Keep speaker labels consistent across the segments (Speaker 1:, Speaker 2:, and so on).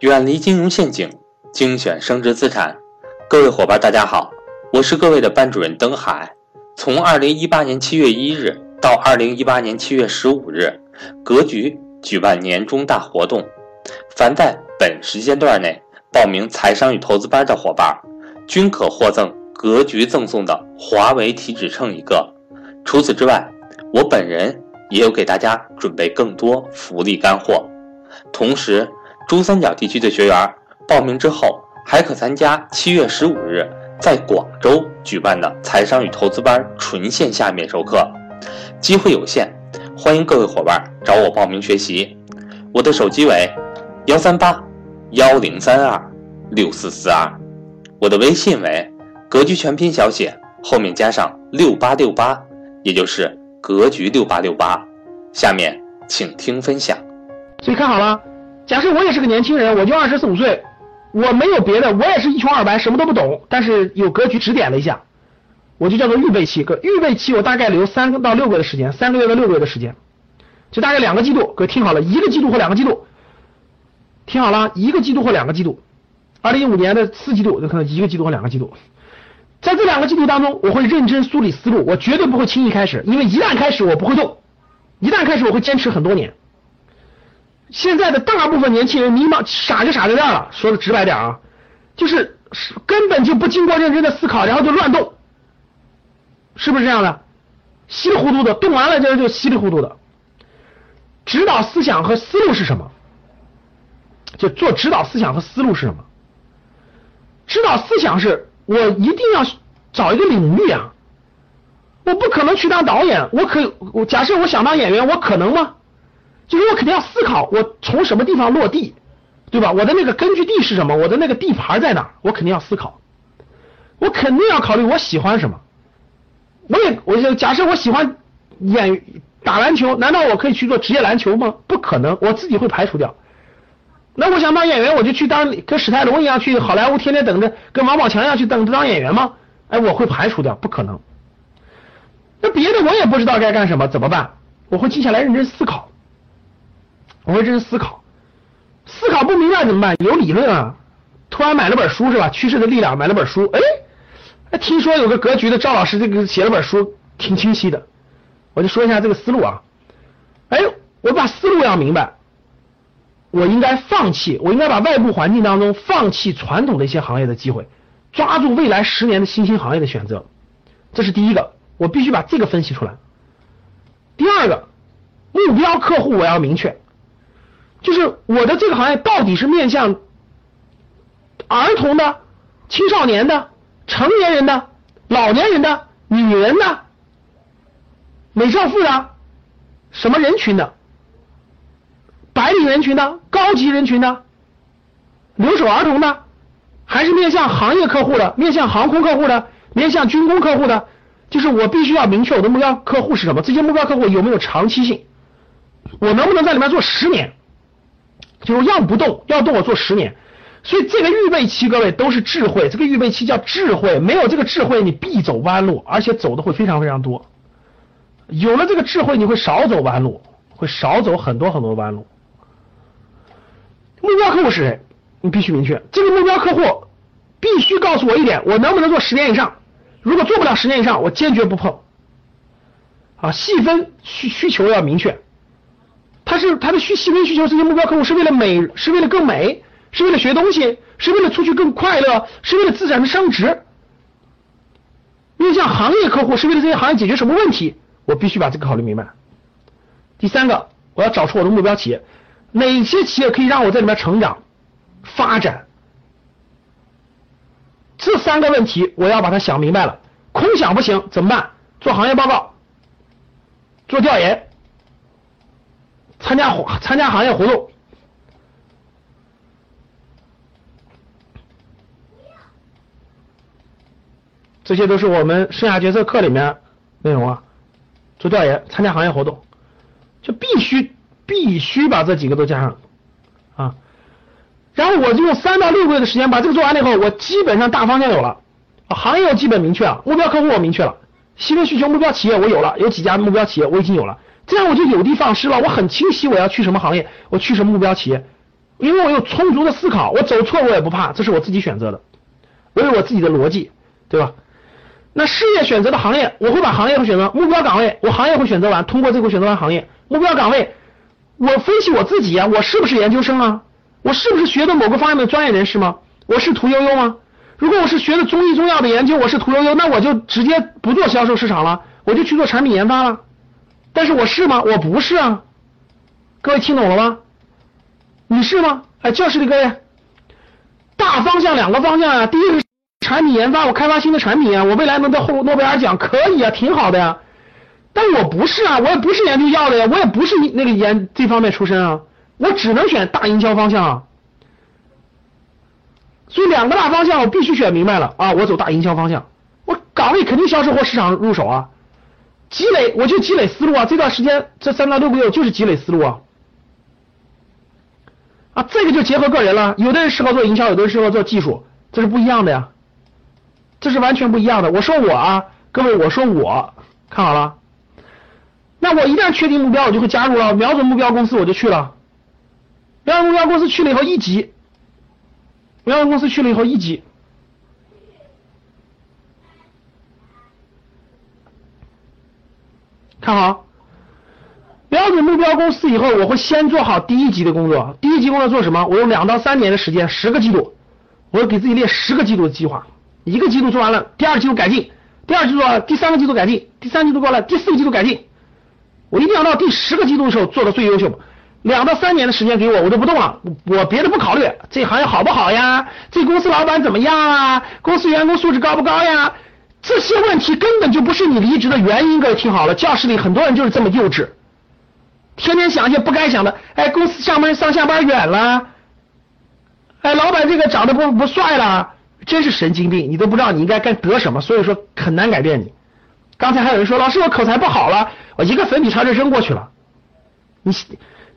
Speaker 1: 远离金融陷阱，精选升值资产。各位伙伴，大家好，我是各位的班主任登海。从二零一八年七月一日到二零一八年七月十五日，格局举办年终大活动，凡在本时间段内报名财商与投资班的伙伴，均可获赠格局赠送的华为体脂秤一个。除此之外，我本人也有给大家准备更多福利干货。同时，珠三角地区的学员报名之后，还可参加七月十五日在广州举办的财商与投资班纯线下面授课，机会有限，欢迎各位伙伴找我报名学习。我的手机为幺三八幺零三二六四四二，我的微信为格局全拼小写后面加上六八六八，也就是格局六八六八。下面请听分享。
Speaker 2: 所以看好了。假设我也是个年轻人，我就二十四五岁，我没有别的，我也是一穷二白，什么都不懂，但是有格局指点了一下，我就叫做预备期。个预备期我大概留三到六个月的时间，三个月到六个月的时间，就大概两个季度。各位听好了，一个季度或两个季度，听好了，一个季度或两个季度。二零一五年的四季度，有可能一个季度或两个季度，在这两个季度当中，我会认真梳理思路，我绝对不会轻易开始，因为一旦开始我不会动，一旦开始我会坚持很多年。现在的大部分年轻人迷茫傻就傻在这儿了，说的直白点啊，就是根本就不经过认真的思考，然后就乱动，是不是这样的？稀里糊涂的动完了就就稀里糊涂的。指导思想和思路是什么？就做指导思想和思路是什么？指导思想是我一定要找一个领域啊，我不可能去当导演，我可我假设我想当演员，我可能吗？就是我肯定要思考，我从什么地方落地，对吧？我的那个根据地是什么？我的那个地盘在哪？我肯定要思考。我肯定要考虑我喜欢什么。我也，我就假设我喜欢演打篮球，难道我可以去做职业篮球吗？不可能，我自己会排除掉。那我想当演员，我就去当跟史泰龙一样去好莱坞，天天等着跟王宝强一样去等着当演员吗？哎，我会排除掉，不可能。那别的我也不知道该干什么，怎么办？我会静下来认真思考。我会认真思考，思考不明白怎么办？有理论啊！突然买了本书是吧？趋势的力量买了本书，哎，听说有个格局的赵老师这个写了本书，挺清晰的。我就说一下这个思路啊，哎，我把思路要明白，我应该放弃，我应该把外部环境当中放弃传统的一些行业的机会，抓住未来十年的新兴行业的选择，这是第一个，我必须把这个分析出来。第二个，目标客户我要明确。就是我的这个行业到底是面向儿童的、青少年的、成年人的、老年人的、女人的、美少妇的，什么人群的？白领人群的、高级人群的、留守儿童的，还是面向行业客户的、面向航空客户的、面向军工客户的？就是我必须要明确我的目标客户是什么？这些目标客户有没有长期性？我能不能在里面做十年？就是要不动，要动我做十年，所以这个预备期，各位都是智慧。这个预备期叫智慧，没有这个智慧，你必走弯路，而且走的会非常非常多。有了这个智慧，你会少走弯路，会少走很多很多弯路。目标客户是谁？你必须明确。这个目标客户必须告诉我一点：我能不能做十年以上？如果做不了十年以上，我坚决不碰。啊，细分需需求要明确。是他的需细分需求，这些目标客户是为了美，是为了更美，是为了学东西，是为了出去更快乐，是为了资产的升值。面向行业客户是为了这些行业解决什么问题？我必须把这个考虑明白。第三个，我要找出我的目标企业，哪些企业可以让我在里面成长、发展？这三个问题我要把它想明白了，空想不行，怎么办？做行业报告，做调研。参加参加行业活动，这些都是我们生涯决策课里面内容啊。做调研，参加行业活动，就必须必须把这几个都加上啊。然后我就用三到六个月的时间把这个做完了以后，我基本上大方向有了，行业我基本明确了，目标客户我明确了，细分需求目标企业我有了，有几家目标企业我已经有了。这样我就有的放矢了，我很清晰我要去什么行业，我去什么目标企业，因为我有充足的思考，我走错我也不怕，这是我自己选择的，我有我自己的逻辑，对吧？那事业选择的行业，我会把行业会选择目标岗位，我行业会选择完，通过这个选择完行业目标岗位，我分析我自己啊，我是不是研究生啊？我是不是学的某个方面的专业人士吗？我是屠呦呦吗？如果我是学的中医中药的研究，我是屠呦呦，那我就直接不做销售市场了，我就去做产品研发了。但是我是吗？我不是啊。各位听懂了吗？你是吗？哎，教室里各位，大方向两个方向啊。第一个产品研发，我开发新的产品啊，我未来能得诺诺贝尔奖，可以啊，挺好的呀。但我不是啊，我也不是研究药的呀，我也不是那个研这方面出身啊，我只能选大营销方向啊。所以两个大方向我必须选明白了啊，我走大营销方向，我岗位肯定销售或市场入手啊，积累我就积累思路啊，这段时间这三到六个月就是积累思路啊。啊，这个就结合个人了，有的人适合做营销，有的人适合做技术，这是不一样的呀，这是完全不一样的。我说我啊，各位，我说我看好了，那我一旦确定目标，我就会加入了，瞄准目标公司我就去了，瞄准目标公司去了以后一级，瞄准公司去了以后一级，看好。标准目标公司以后，我会先做好第一级的工作。第一级工作做什么？我用两到三年的时间，十个季度，我要给自己列十个季度的计划。一个季度做完了，第二季度改进，第二季度啊第三个季度改进，第三季度过了，第四个季度改进。我一定要到第十个季度的时候做的最优秀。两到三年的时间给我，我就不动了，我别的不考虑，这行业好不好呀？这公司老板怎么样啊？公司员工素质高不高呀？这些问题根本就不是你离职的原因。各位听好了，教室里很多人就是这么幼稚。天天想一些不该想的，哎，公司上班上下班远了，哎，老板这个长得不不帅了，真是神经病，你都不知道你应该该得什么，所以说很难改变你。刚才还有人说，老师我口才不好了，我一个粉笔擦就扔过去了。你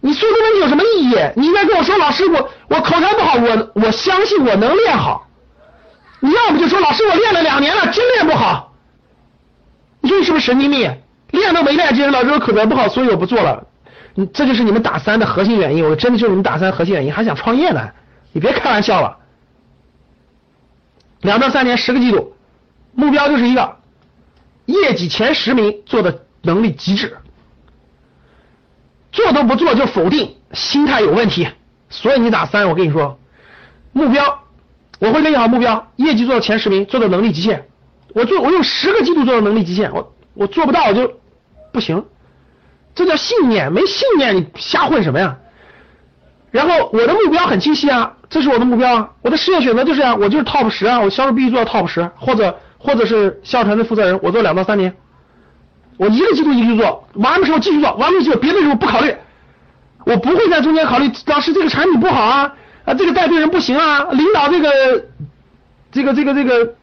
Speaker 2: 你说这问题有什么意义？你应该跟我说，老师我我口才不好，我我相信我能练好。你要不就说老师我练了两年了，真练不好。你说你是不是神经病？练都没练，今天老师口才不好，所以我不做了。你这就是你们打三的核心原因，我真的就是你们打三核心原因，还想创业呢？你别开玩笑了。两到三年十个季度，目标就是一个业绩前十名做的能力极致，做都不做就否定，心态有问题。所以你打三，我跟你说，目标我会列好目标，业绩做到前十名，做到能力极限。我做我用十个季度做到能力极限，我我做不到我就不行。这叫信念，没信念你瞎混什么呀？然后我的目标很清晰啊，这是我的目标啊，我的事业选择就是啊，我就是 top 十啊，我销售必须做到 top 十，或者或者是销售团队负责人，我做两到三年，我一个季度一个做，完的时候继续做，完了之后别的时候不考虑，我不会在中间考虑，老师这个产品不好啊，啊这个带队人不行啊，领导这个这个这个这个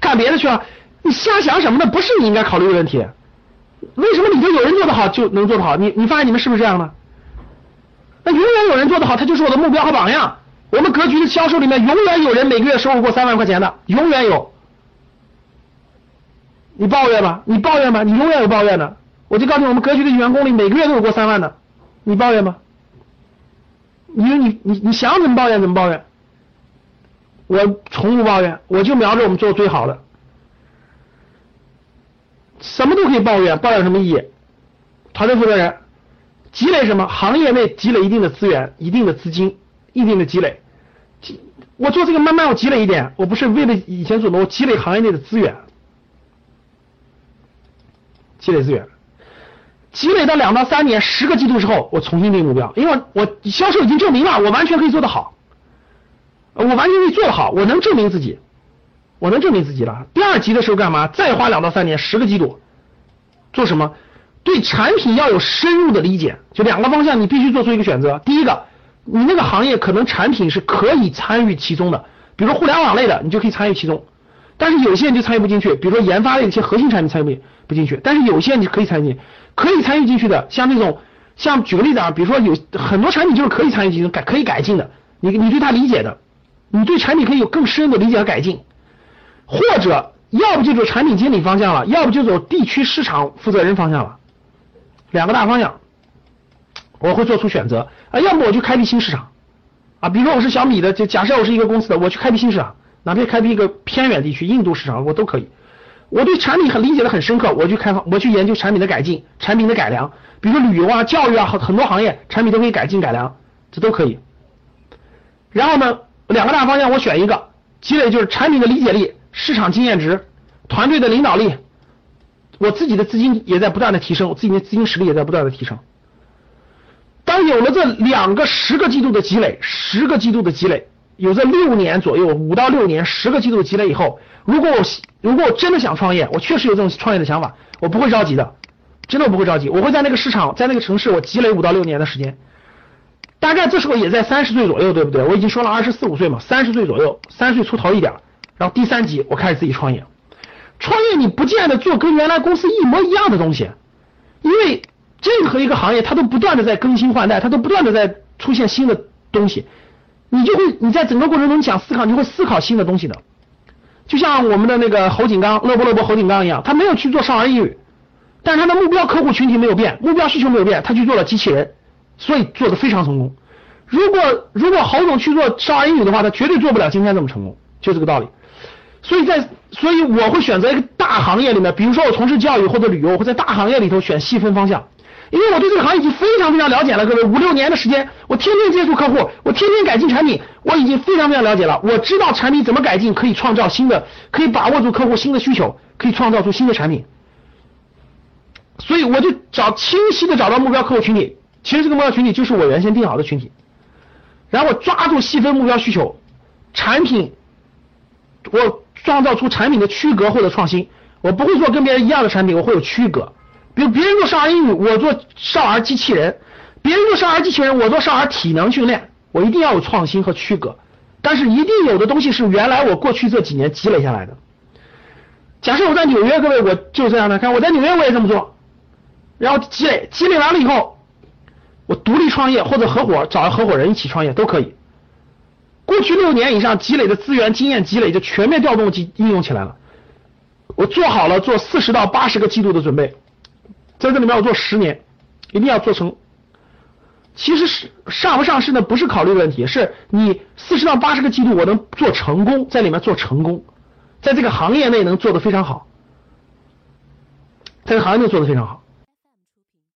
Speaker 2: 干别的去了，你瞎想什么呢？不是你应该考虑的问题。为什么里头有人做得好就能做得好？你你发现你们是不是这样的？那永远有人做得好，他就是我的目标和榜样。我们格局的销售里面，永远有人每个月收入过三万块钱的，永远有。你抱怨吧，你抱怨吧，你永远有抱怨的。我就告诉你，我们格局的员工里每个月都有过三万的，你抱怨吗？你你你你想怎么抱怨怎么抱怨，我从不抱怨，我就瞄着我们做最好的。什么都可以抱怨，抱怨什么意义？团队负责人积累什么？行业内积累一定的资源、一定的资金、一定的积累。我做这个慢慢我积累一点，我不是为了以前做的，我积累行业内的资源，积累资源，积累到两到三年、十个季度之后，我重新定目标，因为我销售已经证明了，我完全可以做得好，我完全可以做得好，我能证明自己。我能证明自己了。第二级的时候干嘛？再花两到三年，十个季度，做什么？对产品要有深入的理解。就两个方向，你必须做出一个选择。第一个，你那个行业可能产品是可以参与其中的，比如互联网类的，你就可以参与其中。但是有些人就参与不进去，比如说研发的一些核心产品参与不进去。但是有些你可以参与，可以参与进去的，像那种，像举个例子啊，比如说有很多产品就是可以参与进去改可以改进的，你你对它理解的，你对产品可以有更深的理解和改进。或者要不就走产品经理方向了，要不就走地区市场负责人方向了，两个大方向，我会做出选择啊，要么我就开辟新市场，啊，比如说我是小米的，就假设我是一个公司的，我去开辟新市场，哪怕开辟一个偏远地区，印度市场我都可以。我对产品很理解的很深刻，我去开发，我去研究产品的改进、产品的改良，比如说旅游啊、教育啊，很很多行业产品都可以改进改良，这都可以。然后呢，两个大方向我选一个，积累就是产品的理解力、市场经验值、团队的领导力，我自己的资金也在不断的提升，我自己的资金实力也在不断的提升。当有了这两个十个季度的积累，十个季度的积累。有这六年左右，五到六年，十个季度积累以后，如果我如果我真的想创业，我确实有这种创业的想法，我不会着急的，真的我不会着急，我会在那个市场，在那个城市，我积累五到六年的时间，大概这时候也在三十岁左右，对不对？我已经说了二十四五岁嘛，三十岁左右，三十岁出头一点，然后第三级我开始自己创业，创业你不见得做跟原来公司一模一样的东西，因为任何一个行业它都不断的在更新换代，它都不断的在出现新的东西。你就会，你在整个过程中你想思考，你会思考新的东西的。就像我们的那个侯景刚，乐波乐波侯景刚一样，他没有去做少儿英语，但是他的目标客户群体没有变，目标需求没有变，他去做了机器人，所以做的非常成功。如果如果侯总去做少儿英语的话，他绝对做不了今天这么成功，就这个道理。所以在，所以我会选择一个大行业里面，比如说我从事教育或者旅游，我会在大行业里头选细分方向。因为我对这个行业已经非常非常了解了，各位五六年的时间，我天天接触客户，我天天改进产品，我已经非常非常了解了。我知道产品怎么改进，可以创造新的，可以把握住客户新的需求，可以创造出新的产品。所以我就找清晰的找到目标客户群体，其实这个目标群体就是我原先定好的群体，然后我抓住细分目标需求，产品，我创造出产品的区隔或者创新，我不会做跟别人一样的产品，我会有区隔。比如别人做少儿英语，我做少儿机器人；别人做少儿机器人，我做少儿体能训练。我一定要有创新和区隔，但是一定有的东西是原来我过去这几年积累下来的。假设我在纽约，各位我就这样的，看我在纽约我也这么做，然后积累积累完了以后，我独立创业或者合伙找合伙人一起创业都可以。过去六年以上积累的资源经验积累就全面调动应应用起来了。我做好了做四十到八十个季度的准备。在这里面我做十年，一定要做成。其实是上不上市呢，不是考虑的问题，是你四十到八十个季度我能做成功，在里面做成功，在这个行业内能做得非常好，在这个行业内做得非常好。